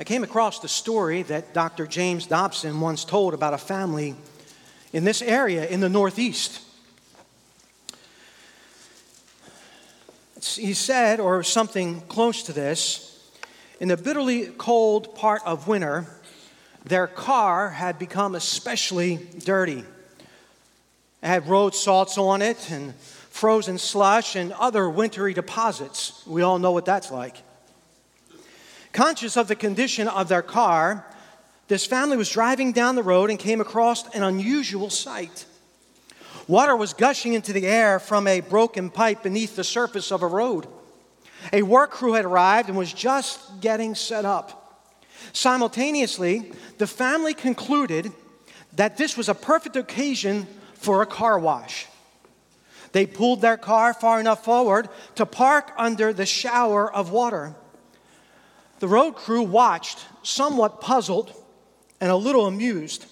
I came across the story that Dr. James Dobson once told about a family in this area in the Northeast. He said, or something close to this, in the bitterly cold part of winter, their car had become especially dirty. It had road salts on it and frozen slush and other wintry deposits. We all know what that's like. Conscious of the condition of their car, this family was driving down the road and came across an unusual sight. Water was gushing into the air from a broken pipe beneath the surface of a road. A work crew had arrived and was just getting set up. Simultaneously, the family concluded that this was a perfect occasion for a car wash. They pulled their car far enough forward to park under the shower of water. The road crew watched, somewhat puzzled and a little amused.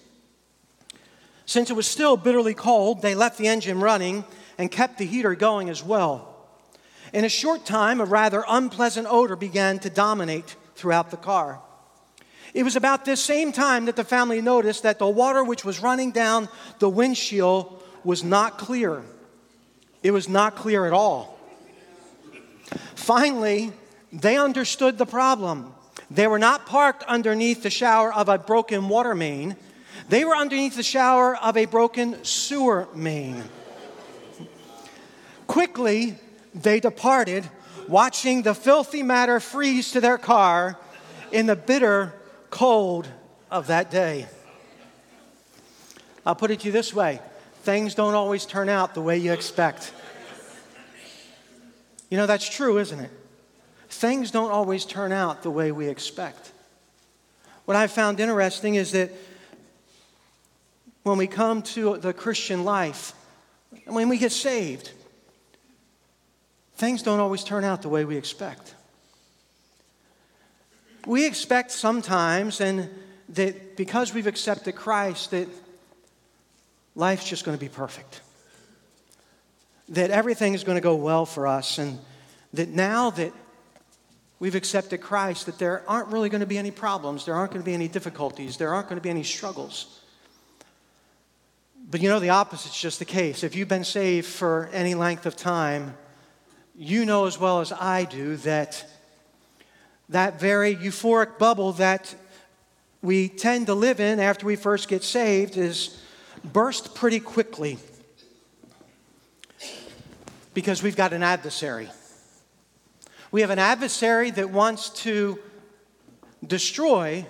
Since it was still bitterly cold, they left the engine running and kept the heater going as well. In a short time, a rather unpleasant odor began to dominate throughout the car. It was about this same time that the family noticed that the water which was running down the windshield was not clear. It was not clear at all. Finally, they understood the problem. They were not parked underneath the shower of a broken water main, they were underneath the shower of a broken sewer main. Quickly, they departed, watching the filthy matter freeze to their car in the bitter cold of that day. I'll put it to you this way things don't always turn out the way you expect. You know, that's true, isn't it? Things don't always turn out the way we expect. What I've found interesting is that when we come to the Christian life, when we get saved, things don't always turn out the way we expect. We expect sometimes, and that because we've accepted Christ, that life's just going to be perfect. That everything is going to go well for us, and that now that we've accepted Christ, that there aren't really going to be any problems, there aren't going to be any difficulties, there aren't going to be any struggles. But you know, the opposite's just the case. If you've been saved for any length of time, you know as well as I do that that very euphoric bubble that we tend to live in after we first get saved is burst pretty quickly because we've got an adversary. We have an adversary that wants to destroy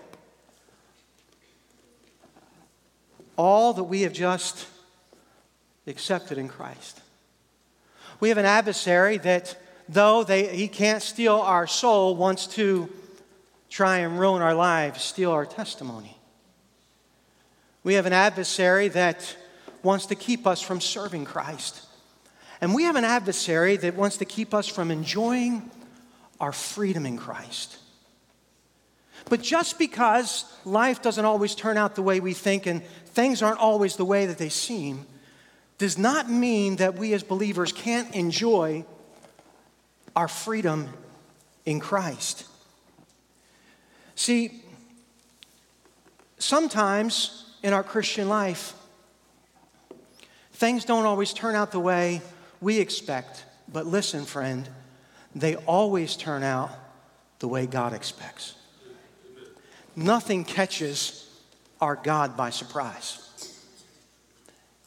all that we have just accepted in Christ. We have an adversary that, though they, he can't steal our soul, wants to try and ruin our lives, steal our testimony. We have an adversary that wants to keep us from serving Christ. And we have an adversary that wants to keep us from enjoying our freedom in Christ. But just because life doesn't always turn out the way we think and things aren't always the way that they seem, does not mean that we as believers can't enjoy our freedom in Christ. See, sometimes in our Christian life, things don't always turn out the way we expect. But listen, friend, they always turn out the way God expects. Nothing catches our God by surprise.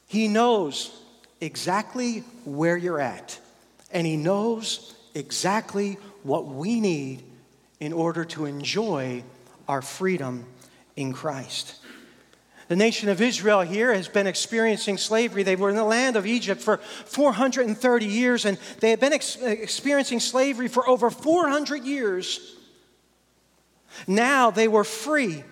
He knows exactly where you're at, and He knows exactly what we need in order to enjoy our freedom in Christ. The nation of Israel here has been experiencing slavery. They were in the land of Egypt for 430 years, and they had been ex- experiencing slavery for over 400 years. Now they were free.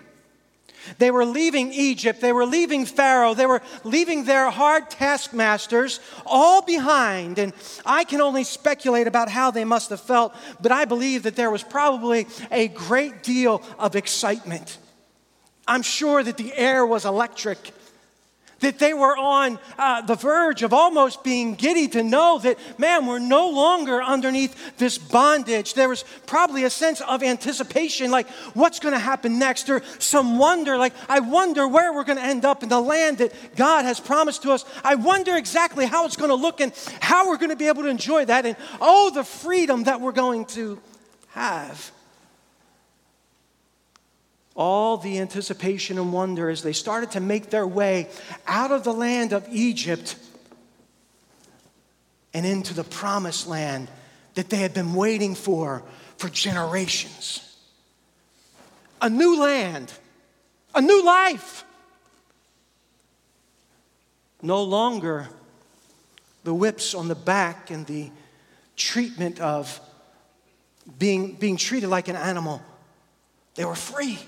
They were leaving Egypt, they were leaving Pharaoh, they were leaving their hard taskmasters all behind. And I can only speculate about how they must have felt, but I believe that there was probably a great deal of excitement. I'm sure that the air was electric, that they were on uh, the verge of almost being giddy to know that, man, we're no longer underneath this bondage. There was probably a sense of anticipation, like what's going to happen next, or some wonder, like, I wonder where we're going to end up in the land that God has promised to us. I wonder exactly how it's going to look and how we're going to be able to enjoy that, and oh, the freedom that we're going to have all the anticipation and wonder as they started to make their way out of the land of Egypt and into the promised land that they had been waiting for for generations. A new land, a new life. No longer the whips on the back and the treatment of being, being treated like an animal. They were free.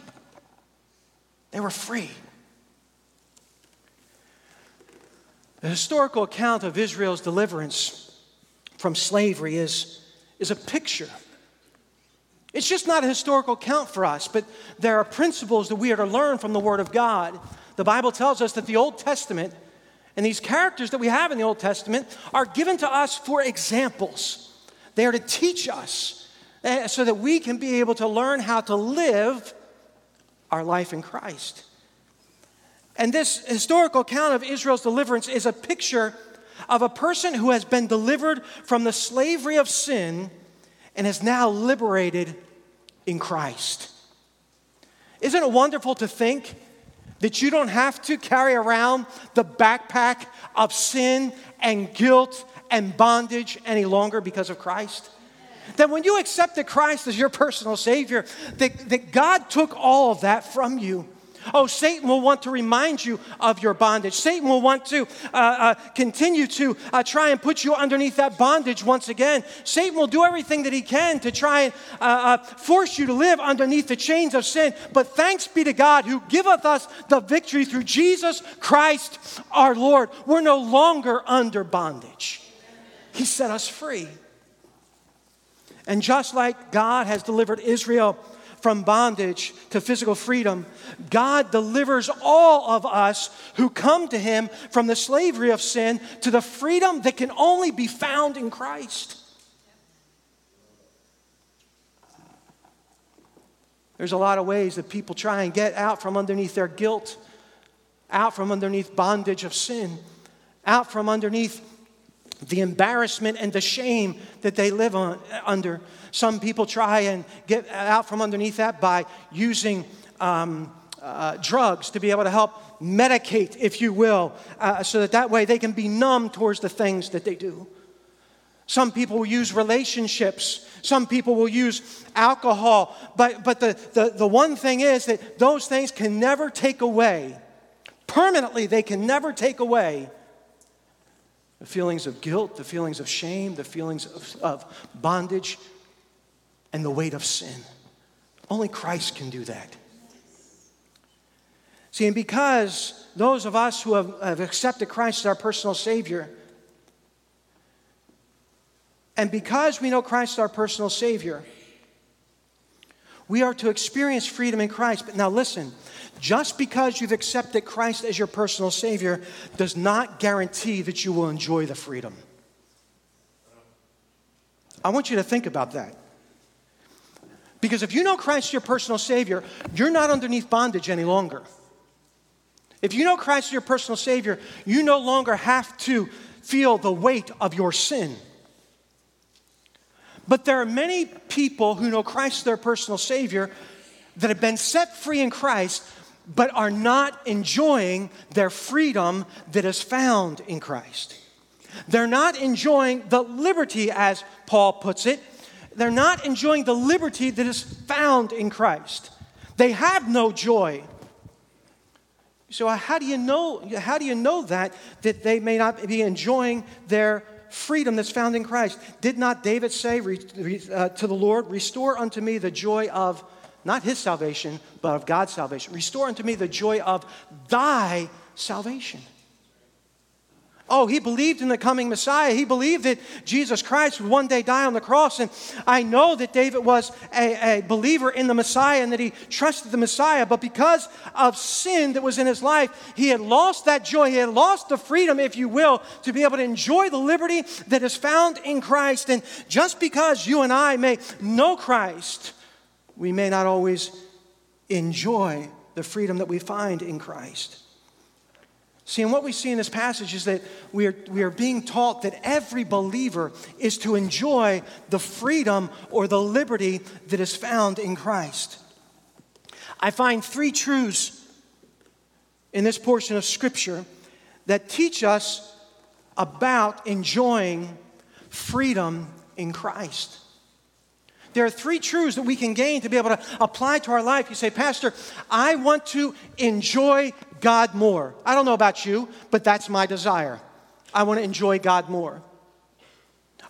They were free. The historical account of Israel's deliverance from slavery is, is a picture. It's just not a historical account for us, but there are principles that we are to learn from the Word of God. The Bible tells us that the Old Testament and these characters that we have in the Old Testament are given to us for examples. They are to teach us eh, so that we can be able to learn how to live our life in Christ. And this historical account of Israel's deliverance is a picture of a person who has been delivered from the slavery of sin and is now liberated in Christ. Isn't it wonderful to think that you don't have to carry around the backpack of sin and guilt and bondage any longer because of Christ? That when you accepted Christ as your personal Savior, that, that God took all of that from you. Oh, Satan will want to remind you of your bondage. Satan will want to uh, uh, continue to uh, try and put you underneath that bondage once again. Satan will do everything that he can to try and uh, uh, force you to live underneath the chains of sin. But thanks be to God who giveth us the victory through Jesus Christ our Lord. We're no longer under bondage, He set us free. And just like God has delivered Israel from bondage to physical freedom, God delivers all of us who come to Him from the slavery of sin to the freedom that can only be found in Christ. There's a lot of ways that people try and get out from underneath their guilt, out from underneath bondage of sin, out from underneath the embarrassment and the shame that they live on, under. Some people try and get out from underneath that by using um, uh, drugs to be able to help medicate, if you will, uh, so that that way they can be numb towards the things that they do. Some people will use relationships. Some people will use alcohol. But, but the, the, the one thing is that those things can never take away, permanently, they can never take away the feelings of guilt, the feelings of shame, the feelings of, of bondage, and the weight of sin. Only Christ can do that. See, and because those of us who have, have accepted Christ as our personal Savior, and because we know Christ as our personal Savior, we are to experience freedom in Christ. But now listen, just because you've accepted Christ as your personal Savior does not guarantee that you will enjoy the freedom. I want you to think about that. Because if you know Christ as your personal Savior, you're not underneath bondage any longer. If you know Christ as your personal Savior, you no longer have to feel the weight of your sin. But there are many people who know Christ their personal Savior that have been set free in Christ, but are not enjoying their freedom that is found in Christ. They're not enjoying the liberty, as Paul puts it. They're not enjoying the liberty that is found in Christ. They have no joy. So how do you know how do you know that that they may not be enjoying their freedom that's found in Christ? Did not David say uh, to the Lord, "Restore unto me the joy of not his salvation, but of God's salvation. Restore unto me the joy of thy salvation. Oh, he believed in the coming Messiah. He believed that Jesus Christ would one day die on the cross. And I know that David was a, a, believer in the Messiah and that he trusted the Messiah. But because of sin that was in his life, he had lost that joy. He had lost the freedom, if you will, to be able to enjoy the liberty that is found in Christ. And just because you and I may know Christ, we may not always enjoy the freedom that we find in Christ. See, and what we see in this passage is that we are, we are being taught that every believer is to enjoy the freedom or the liberty that is found in Christ. I find three truths in this portion of Scripture that teach us about enjoying freedom in Christ. There are three truths that we can gain to be able to apply to our life. You say, Pastor, I want to enjoy God more. I don't know about you, but that's my desire. I want to enjoy God more.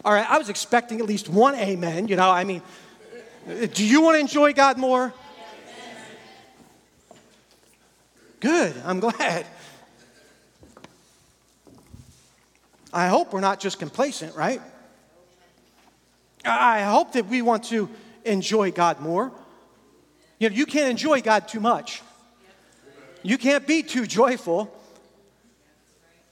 All right, I was expecting at least one amen. You know, I mean, do you want to enjoy God more? Good, I'm glad. I hope we're not just complacent, right? I hope that we want to enjoy God more. You know, you can't enjoy God too much. You can't be too joyful.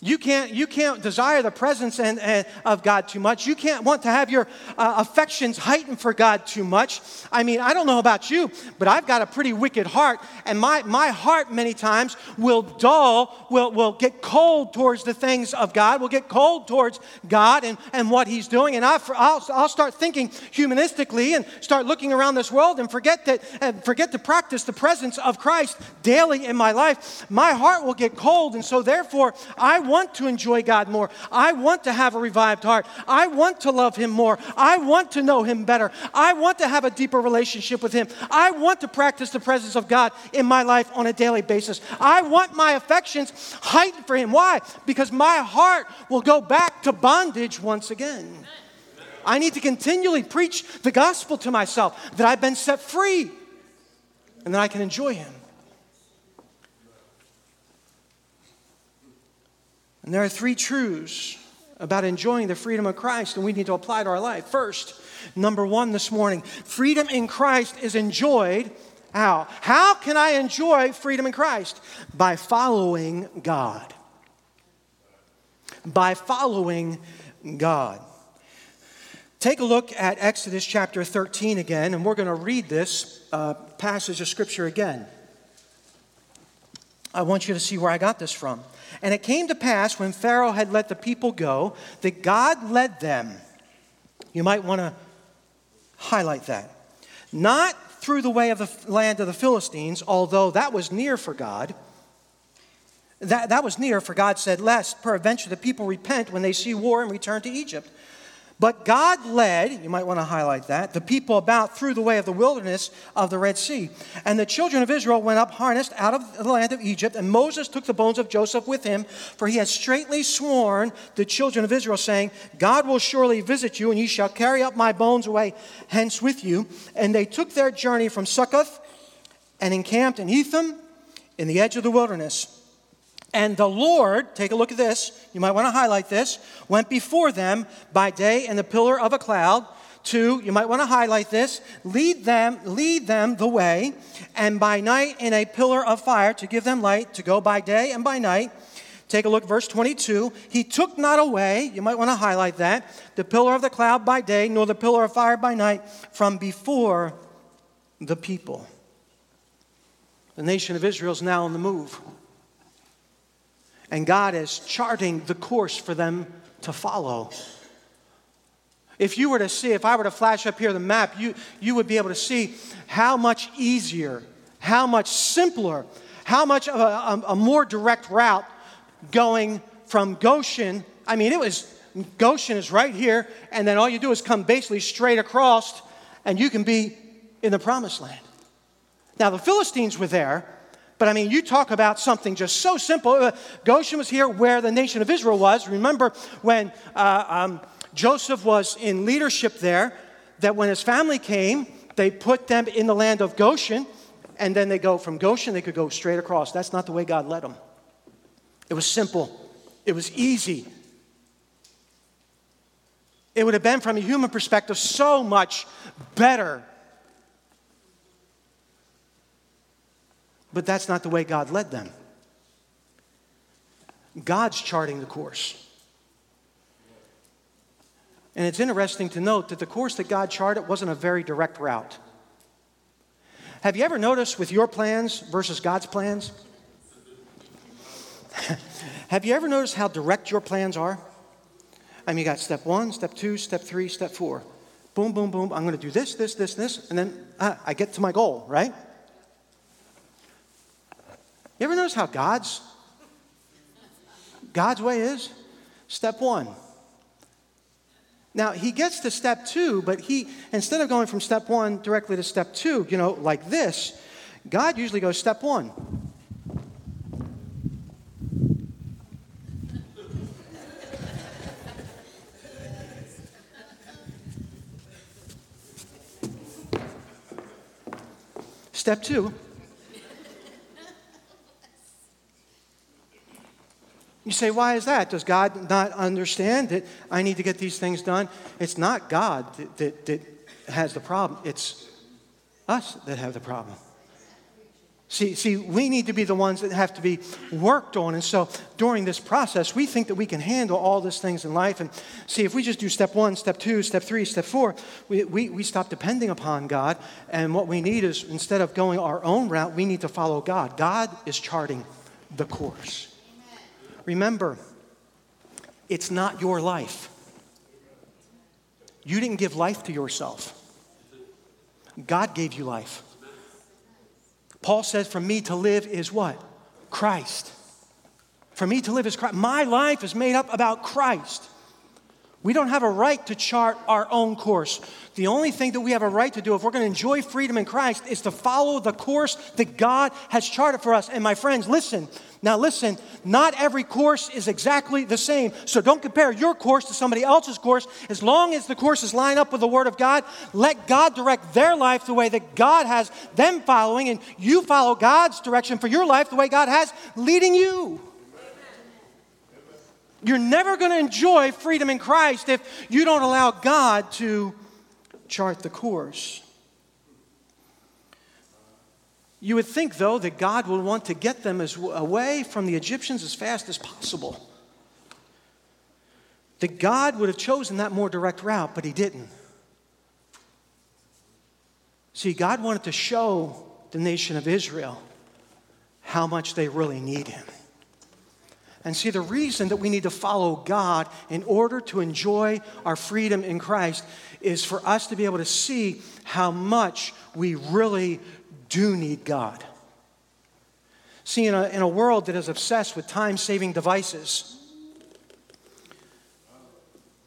You can't, you can't desire the presence and, and, of God too much. You can't want to have your uh, affections heightened for God too much. I mean, I don't know about you, but I've got a pretty wicked heart, and my, my heart many times will dull, will, will get cold towards the things of God, will get cold towards God and, and what He's doing. And I, I'll, I'll start thinking humanistically and start looking around this world and forget, that, and forget to practice the presence of Christ daily in my life. My heart will get cold, and so therefore, I want to enjoy God more. I want to have a revived heart. I want to love Him more. I want to know Him better. I want to have a deeper relationship with Him. I want to practice the presence of God in my life on a daily basis. I want my affections heightened for Him. Why? Because my heart will go back to bondage once again. I need to continually preach the gospel to myself that I've been set free and that I can enjoy Him. And there are three truths about enjoying the freedom of Christ, and we need to apply to our life. First, number one this morning freedom in Christ is enjoyed. How? How can I enjoy freedom in Christ? By following God. By following God. Take a look at Exodus chapter 13 again, and we're going to read this uh, passage of Scripture again. I want you to see where I got this from. And it came to pass when Pharaoh had let the people go that God led them. You might want to highlight that. Not through the way of the land of the Philistines, although that was near for God. That, that was near, for God said, Lest peradventure the people repent when they see war and return to Egypt. But God led, you might want to highlight that, the people about through the way of the wilderness of the Red Sea. And the children of Israel went up harnessed out of the land of Egypt, and Moses took the bones of Joseph with him, for he had straitly sworn the children of Israel, saying, God will surely visit you, and ye shall carry up my bones away hence with you. And they took their journey from Succoth and encamped in Etham in the edge of the wilderness. And the Lord, take a look at this, you might want to highlight this, went before them by day in the pillar of a cloud. to, you might want to highlight this, lead them, lead them the way, and by night in a pillar of fire to give them light to go by day and by night. Take a look, verse 22. He took not away, you might want to highlight that, the pillar of the cloud by day, nor the pillar of fire by night from before the people. The nation of Israel is now on the move and God is charting the course for them to follow. If you were to see, if I were to flash up here the map, you, you would be able to see how much easier, how much simpler, how much of a, a, a more direct route going from Goshen. I mean, it was Goshen is right here, and then all you do is come basically straight across, and you can be in the promised land. Now, the Philistines were there, but I mean, you talk about something just so simple. Uh, Goshen was here where the nation of Israel was. Remember when uh, um, Joseph was in leadership there, that when his family came, they put them in the land of Goshen, and then they go from Goshen, they could go straight across. That's not the way God led them. It was simple, it was easy It would have been, from a human perspective, so much better. But that's not the way God led them. God's charting the course. And it's interesting to note that the course that God charted wasn't a very direct route. Have you ever noticed with your plans versus God's plans? Have you ever noticed how direct your plans are? I mean, you got step one, step two, step three, step four. Boom, boom, boom. I'm going to do this, this, this, this, and then uh, I get to my goal, right? You ever notice how God's God's way is? Step one. Now he gets to step two, but he instead of going from step one directly to step two, you know, like this, God usually goes step one. Step two. You say, why is that? Does God not understand that I need to get these things done? It's not God that, that, that has the problem, it's us that have the problem. See, see, we need to be the ones that have to be worked on. And so during this process, we think that we can handle all these things in life. And see, if we just do step one, step two, step three, step four, we, we, we stop depending upon God. And what we need is instead of going our own route, we need to follow God. God is charting the course. Remember, it's not your life. You didn't give life to yourself, God gave you life. Paul says, For me to live is what? Christ. For me to live is Christ. My life is made up about Christ. We don't have a right to chart our own course. The only thing that we have a right to do if we're going to enjoy freedom in Christ is to follow the course that God has charted for us. And my friends, listen. Now, listen, not every course is exactly the same. So don't compare your course to somebody else's course. As long as the courses line up with the Word of God, let God direct their life the way that God has them following, and you follow God's direction for your life the way God has leading you. You're never going to enjoy freedom in Christ if you don't allow God to chart the course. You would think, though, that God would want to get them as, away from the Egyptians as fast as possible. That God would have chosen that more direct route, but He didn't. See, God wanted to show the nation of Israel how much they really need Him. And see, the reason that we need to follow God in order to enjoy our freedom in Christ is for us to be able to see how much we really do need God. See, in a, in a world that is obsessed with time saving devices,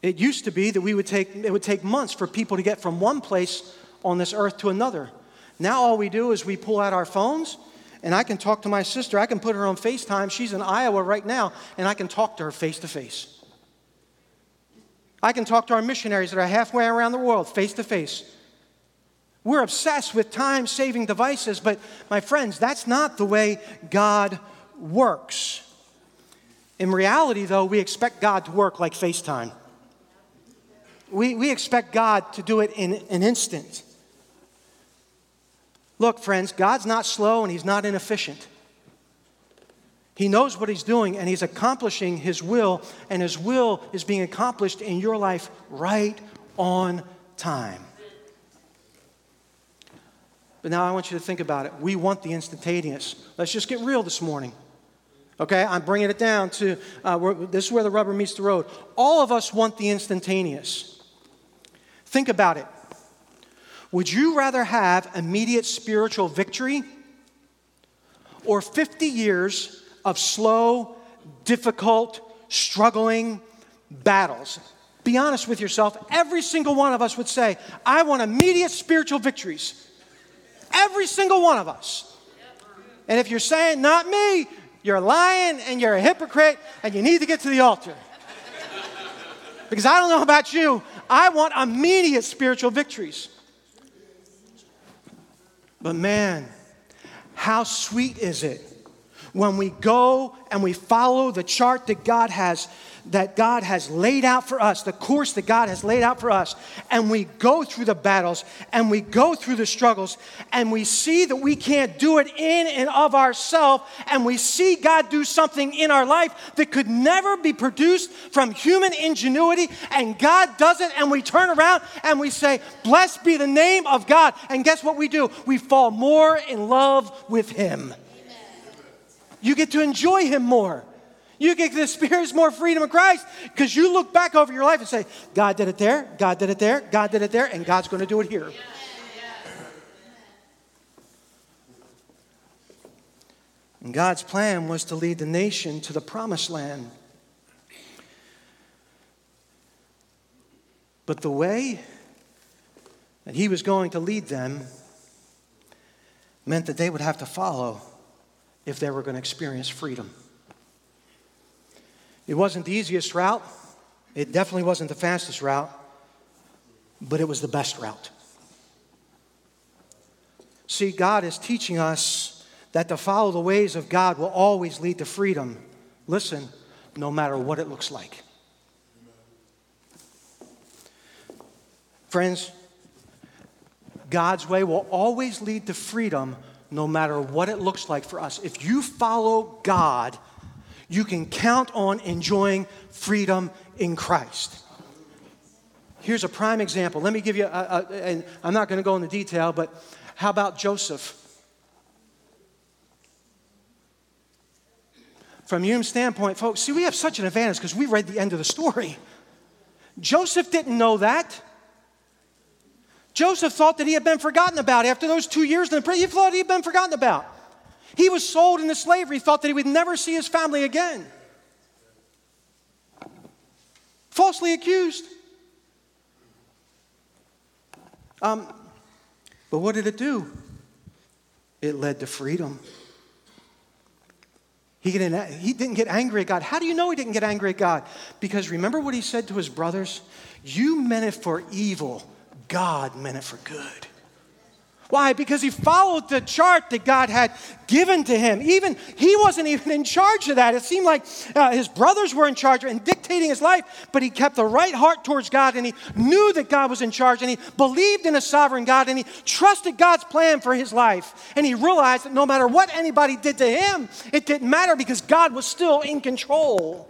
it used to be that we would take, it would take months for people to get from one place on this earth to another. Now, all we do is we pull out our phones and I can talk to my sister. I can put her on FaceTime. She's in Iowa right now, and I can talk to her face to face. I can talk to our missionaries that are halfway around the world face to face. We're obsessed with time saving devices, but my friends, that's not the way God works. In reality, though, we expect God to work like FaceTime. We, we expect God to do it in an instant. Look, friends, God's not slow and He's not inefficient. He knows what He's doing and He's accomplishing His will, and His will is being accomplished in your life right on time. But now I want you to think about it. We want the instantaneous. Let's just get real this morning. Okay, I'm bringing it down to uh, this is where the rubber meets the road. All of us want the instantaneous. Think about it. Would you rather have immediate spiritual victory or 50 years of slow, difficult, struggling battles? Be honest with yourself. Every single one of us would say, I want immediate spiritual victories. Every single one of us. And if you're saying, not me, you're lying and you're a hypocrite and you need to get to the altar. Because I don't know about you, I want immediate spiritual victories. But man, how sweet is it when we go and we follow the chart that God has that God has laid out for us, the course that God has laid out for us, and we go through the battles and we go through the struggles and we see that we can't do it in and of ourselves, and we see God do something in our life that could never be produced from human ingenuity, and God does it, and we turn around and we say, Blessed be the name of God. And guess what we do? We fall more in love with Him. You get to enjoy Him more. You to experience more freedom in Christ because you look back over your life and say, God did it there, God did it there, God did it there, and God's going to do it here. And God's plan was to lead the nation to the promised land. But the way that He was going to lead them meant that they would have to follow if they were going to experience freedom. It wasn't the easiest route, it definitely wasn't the fastest route, but it was the best route. See, God is teaching us that to follow the ways of God will always lead to freedom. Listen, no matter what it looks like. Friends, God's way will always lead to freedom no matter what it looks like for us. If you follow God, you can count on enjoying freedom in Christ. Here's a prime example. Let me give you, a, a, and I'm not going to go into detail, but how about Joseph? From human standpoint, folks, see, we have such an advantage because we read the end of the story. Joseph didn't know that. Joseph thought that he had been forgotten about after those two years in the prison. He thought he had been forgotten about. He was sold into slavery, thought that he would never see his family again. Falsely accused. Um, but what did it do? It led to freedom. He didn't, he didn't get angry at God. How do you know he didn't get angry at God? Because remember what he said to his brothers? You meant it for evil, God meant it for good. Why? Because he followed the chart that God had given to him. Even he wasn't even in charge of that. It seemed like uh, his brothers were in charge and dictating his life, but he kept the right heart towards God and he knew that God was in charge and he believed in a sovereign God and he trusted God's plan for his life. And he realized that no matter what anybody did to him, it didn't matter because God was still in control.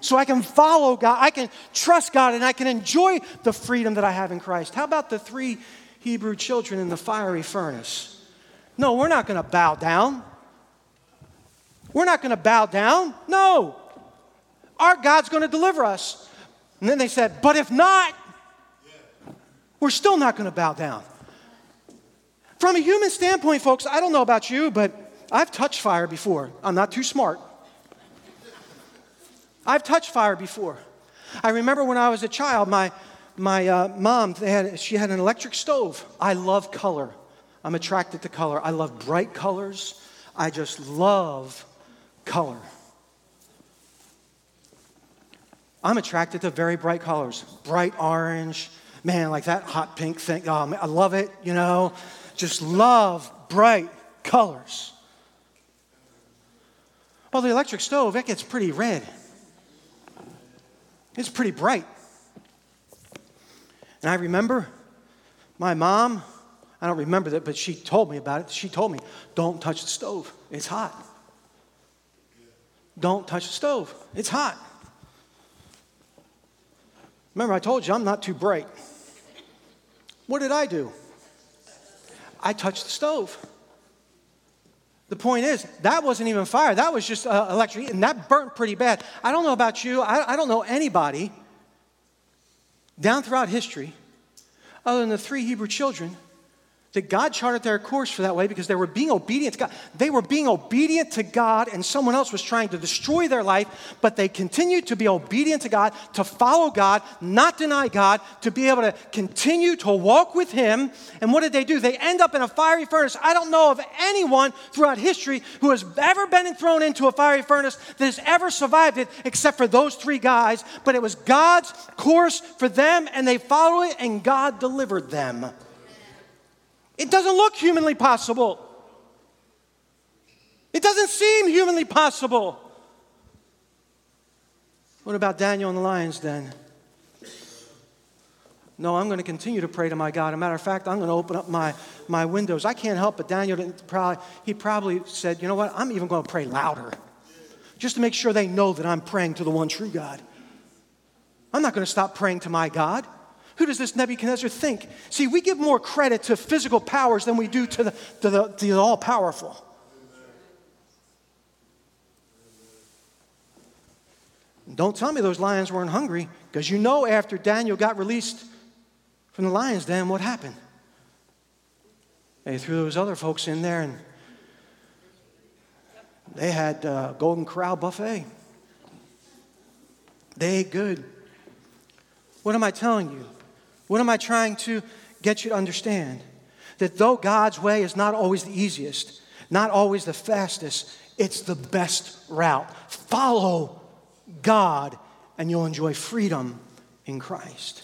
So I can follow God, I can trust God, and I can enjoy the freedom that I have in Christ. How about the three Hebrew children in the fiery furnace. No, we're not going to bow down. We're not going to bow down. No. Our God's going to deliver us. And then they said, But if not, we're still not going to bow down. From a human standpoint, folks, I don't know about you, but I've touched fire before. I'm not too smart. I've touched fire before. I remember when I was a child, my, my uh, mom, had, she had an electric stove. I love color. I'm attracted to color. I love bright colors. I just love color. I'm attracted to very bright colors. Bright orange, man, like that hot pink thing. Oh, I love it, you know. Just love bright colors. Well, the electric stove, it gets pretty red. It's pretty bright. And I remember my mom, I don't remember that, but she told me about it. She told me, don't touch the stove, it's hot. Don't touch the stove, it's hot. Remember, I told you I'm not too bright. What did I do? I touched the stove. The point is, that wasn't even fire. That was just uh, electric, and that burnt pretty bad. I don't know about you. I, I don't know anybody down throughout history, other than the three Hebrew children, that God charted their course for that way because they were being obedient to God. They were being obedient to God, and someone else was trying to destroy their life, but they continued to be obedient to God, to follow God, not deny God, to be able to continue to walk with Him. And what did they do? They end up in a fiery furnace. I don't know of anyone throughout history who has ever been thrown into a fiery furnace that has ever survived it except for those three guys, but it was God's course for them, and they followed it, and God delivered them. It doesn't look humanly possible. It doesn't seem humanly possible. What about Daniel and the lion's then? No, I'm going to continue to pray to my God. As a matter of fact, I'm going to open up my, my windows. I can't help but Daniel probably, he probably said, you know what, I'm even going to pray louder just to make sure they know that I'm praying to the one true God. I'm not going to stop praying to my God. Who does this Nebuchadnezzar think? See, we give more credit to physical powers than we do to the, to the, the all powerful. Don't tell me those lions weren't hungry, because you know after Daniel got released from the lion's den, what happened? They threw those other folks in there and they had uh, Golden Corral buffet. They ate good. What am I telling you? What am I trying to get you to understand? That though God's way is not always the easiest, not always the fastest, it's the best route. Follow God and you'll enjoy freedom in Christ.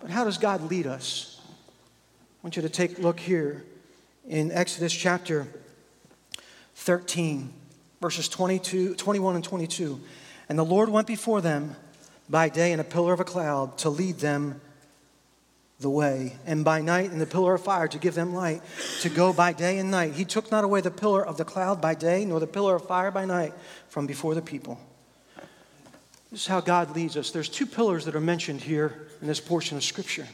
But how does God lead us? I want you to take a look here in Exodus chapter 13, verses 22, 21 and 22. And the Lord went before them by day in a pillar of a cloud to lead them the way, and by night in the pillar of fire to give them light, to go by day and night. He took not away the pillar of the cloud by day, nor the pillar of fire by night from before the people. This is how God leads us. There's two pillars that are mentioned here in this portion of Scripture.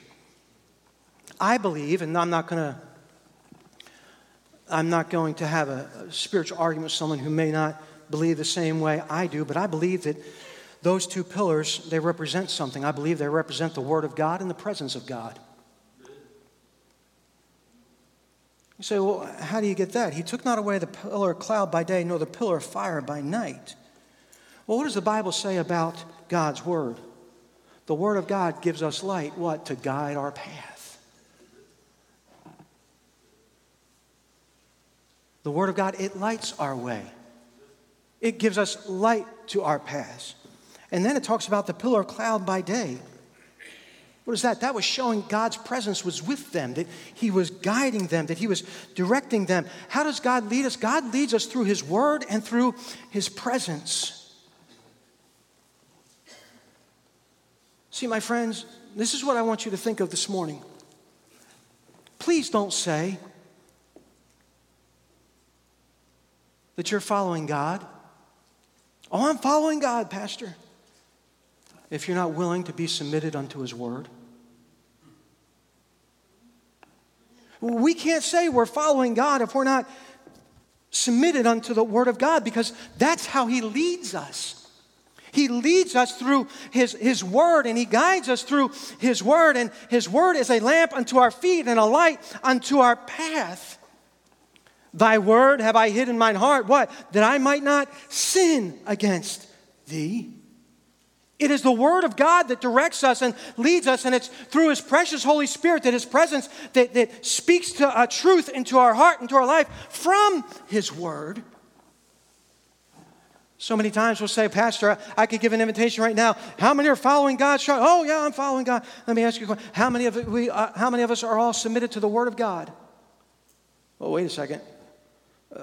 I believe, and I'm not going to I'm not going to have a, a spiritual argument with someone who may not believe the same way I do, but I believe that those two pillars, they represent something. I believe they represent the Word of God and the presence of God. You say, well, how do you get that? He took not away the pillar of cloud by day, nor the pillar of fire by night. Well, what does the Bible say about God's Word? The Word of God gives us light, what? To guide our path. The Word of God, it lights our way. It gives us light to our paths. And then it talks about the pillar of cloud by day. What is that? That was showing God's presence was with them, that He was guiding them, that He was directing them. How does God lead us? God leads us through His Word and through His presence. See, my friends, this is what I want you to think of this morning. Please don't say that you're following God. Oh, I'm following God, Pastor if you're not willing to be submitted unto His Word? We can't say we're following God if we're not submitted unto the Word of God because that's how He leads us. He leads us through his, his Word and He guides us through His Word, and His Word is a lamp unto our feet and a light unto our path. Thy Word have I hid in mine heart, what? That I might not sin against Thee. It is the Word of God that directs us and leads us, and it's through His precious Holy Spirit that His presence that, that speaks to a truth into our heart, and into our life from His Word. So many times we'll say, Pastor, I could give an invitation right now. How many are following God? Oh, yeah, I'm following God. Let me ask you a question. How many of, we, uh, how many of us are all submitted to the Word of God? Well, wait a second.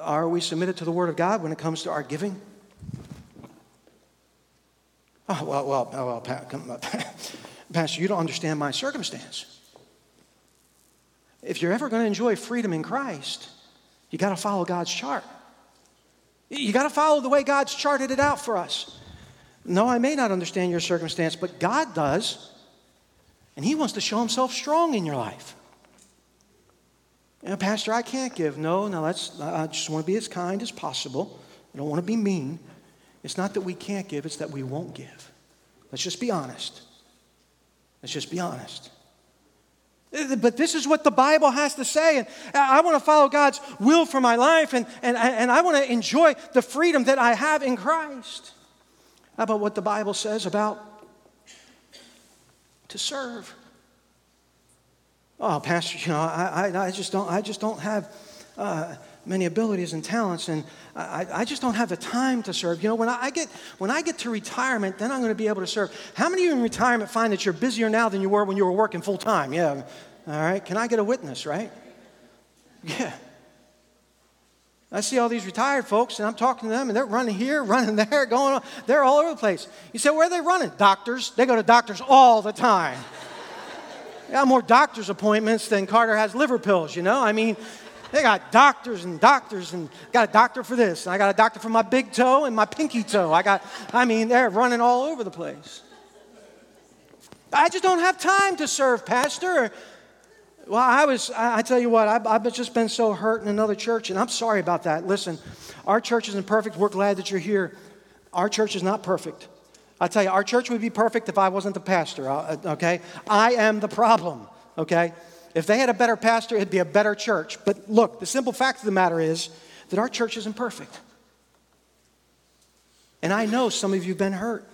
Are we submitted to the Word of God when it comes to our giving? Oh, well, well, oh, well, Pastor, you don't understand my circumstance. If you're ever going to enjoy freedom in Christ, you got to follow God's chart. You got to follow the way God's charted it out for us. No, I may not understand your circumstance, but God does. And He wants to show Himself strong in your life. You know, Pastor, I can't give. No, no, that's, I just want to be as kind as possible. I don't want to be mean. It's not that we can't give, it's that we won't give. Let's just be honest. Let's just be honest. But this is what the Bible has to say. And I want to follow God's will for my life, and, and, and I want to enjoy the freedom that I have in Christ. How about what the Bible says about to serve? Oh, Pastor, you know, I, I, I just don't, I just don't have. Uh, many abilities and talents, and I, I, just don't have the time to serve. You know, when I get when I get to retirement, then I'm going to be able to serve. How many of you in retirement find that you're busier now than you were when you were working full time? Yeah. All right. Can I get a witness? Right? Yeah. I see all these retired folks, and I'm talking to them, and they're running here, running there, going on. They're all over the place. You say, where are they running? Doctors. They go to doctors all the time. Got more doctor's appointments than Carter has liver pills, you know? I mean, they got doctors and doctors, and got a doctor for this, and I got a doctor for my big toe and my pinky toe. I got, I mean, they're running all over the place. I just don't have time to serve, Pastor. Well, I was, I tell you what, I've, I've just been so hurt in another church, and I'm sorry about that. Listen, our church isn't perfect. We're glad that you're here. Our church is not perfect. I tell you, our church would be perfect if I wasn't the pastor, uh, okay? I am the problem, okay? If they had a better pastor, it'd be a better church. But look, the simple fact of the matter is that our church isn't perfect. And I know some of you have been hurt.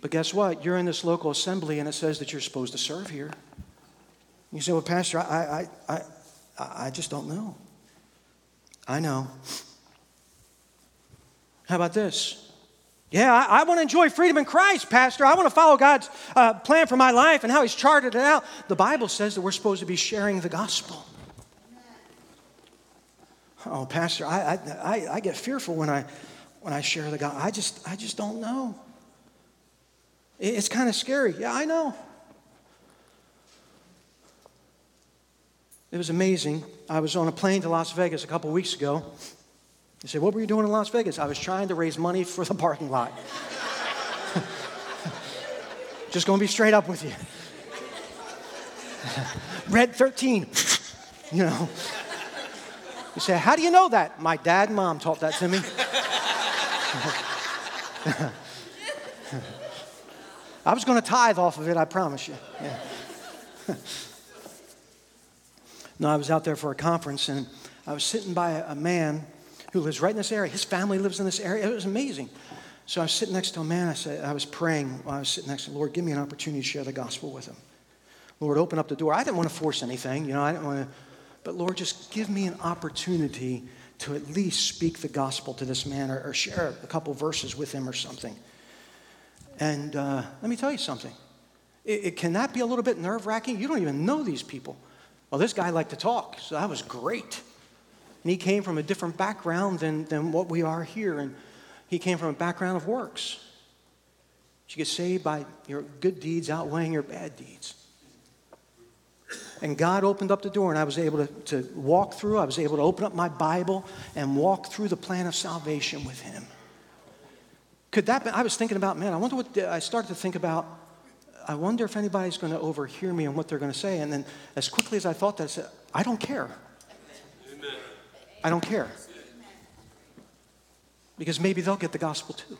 But guess what? You're in this local assembly and it says that you're supposed to serve here. You say, Well, Pastor, I, I, I, I just don't know. I know. How about this? Yeah, I, I want to enjoy freedom in Christ, Pastor. I want to follow God's uh, plan for my life and how He's charted it out. The Bible says that we're supposed to be sharing the gospel. Oh, Pastor, I, I, I, get fearful when I, when I share the gospel. I just, I just don't know. It's kind of scary. Yeah, I know. It was amazing. I was on a plane to Las Vegas a couple weeks ago. You say, What were you doing in Las Vegas? I was trying to raise money for the parking lot. Just to be straight up with you. Red 13, you know. You say, How do you know that? My dad and mom taught that to me. I was to tithe off of it, I promise you. Yeah. no, I was out there for a conference and I was sitting by a man who lives right in this area. His family lives in this area. It was amazing. So I was sitting next to a man. I said, I was praying while I was sitting next to Lord, give me an opportunity to share the gospel with him. Lord, open up the door. I didn't want to force anything, you know, I didn't want to, but Lord, just give me an opportunity to at least speak the gospel to this man or, or share a couple verses with him or something. And uh, let me tell you something. It, it, can that be a little bit nerve wracking? You don't even know these people. Well, this guy liked to talk, so that was great. And he came from a different background than, than what we are here. And he came from a background of works. You get saved by your good deeds outweighing your bad deeds. And God opened up the door, and I was able to, to walk through. I was able to open up my Bible and walk through the plan of salvation with Him. Could that be? I was thinking about, man, I wonder what, I started to think about, I wonder if anybody's going to overhear me and what they're going to say. And then as quickly as I thought that, I said, I don't care. I don't care. Because maybe they'll get the gospel too.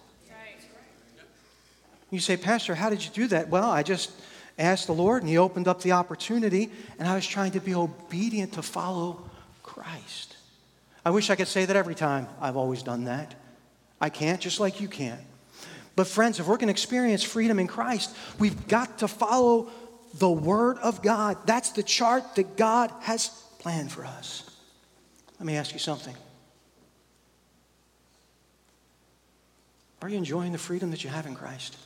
You say, Pastor, how did you do that? Well, I just asked the Lord and He opened up the opportunity, and I was trying to be obedient to follow Christ. I wish I could say that every time I've always done that. I can't, just like you can't. But, friends, if we're going to experience freedom in Christ, we've got to follow the Word of God. That's the chart that God has planned for us. Let me ask you something. Are you enjoying the freedom that you have in Christ?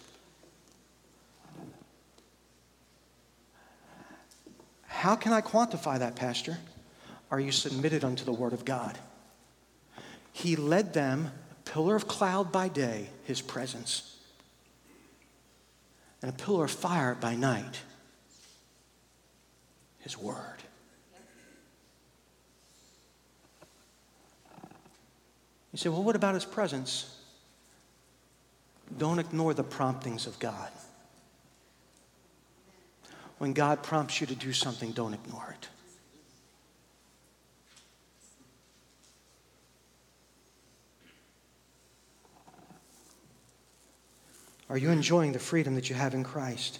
How can I quantify that, Pastor? Are you submitted unto the Word of God? He led them a pillar of cloud by day, his presence, and a pillar of fire by night, his word. You say, well, what about his presence? Don't ignore the promptings of God. When God prompts you to do something, don't ignore it. Are you enjoying the freedom that you have in Christ?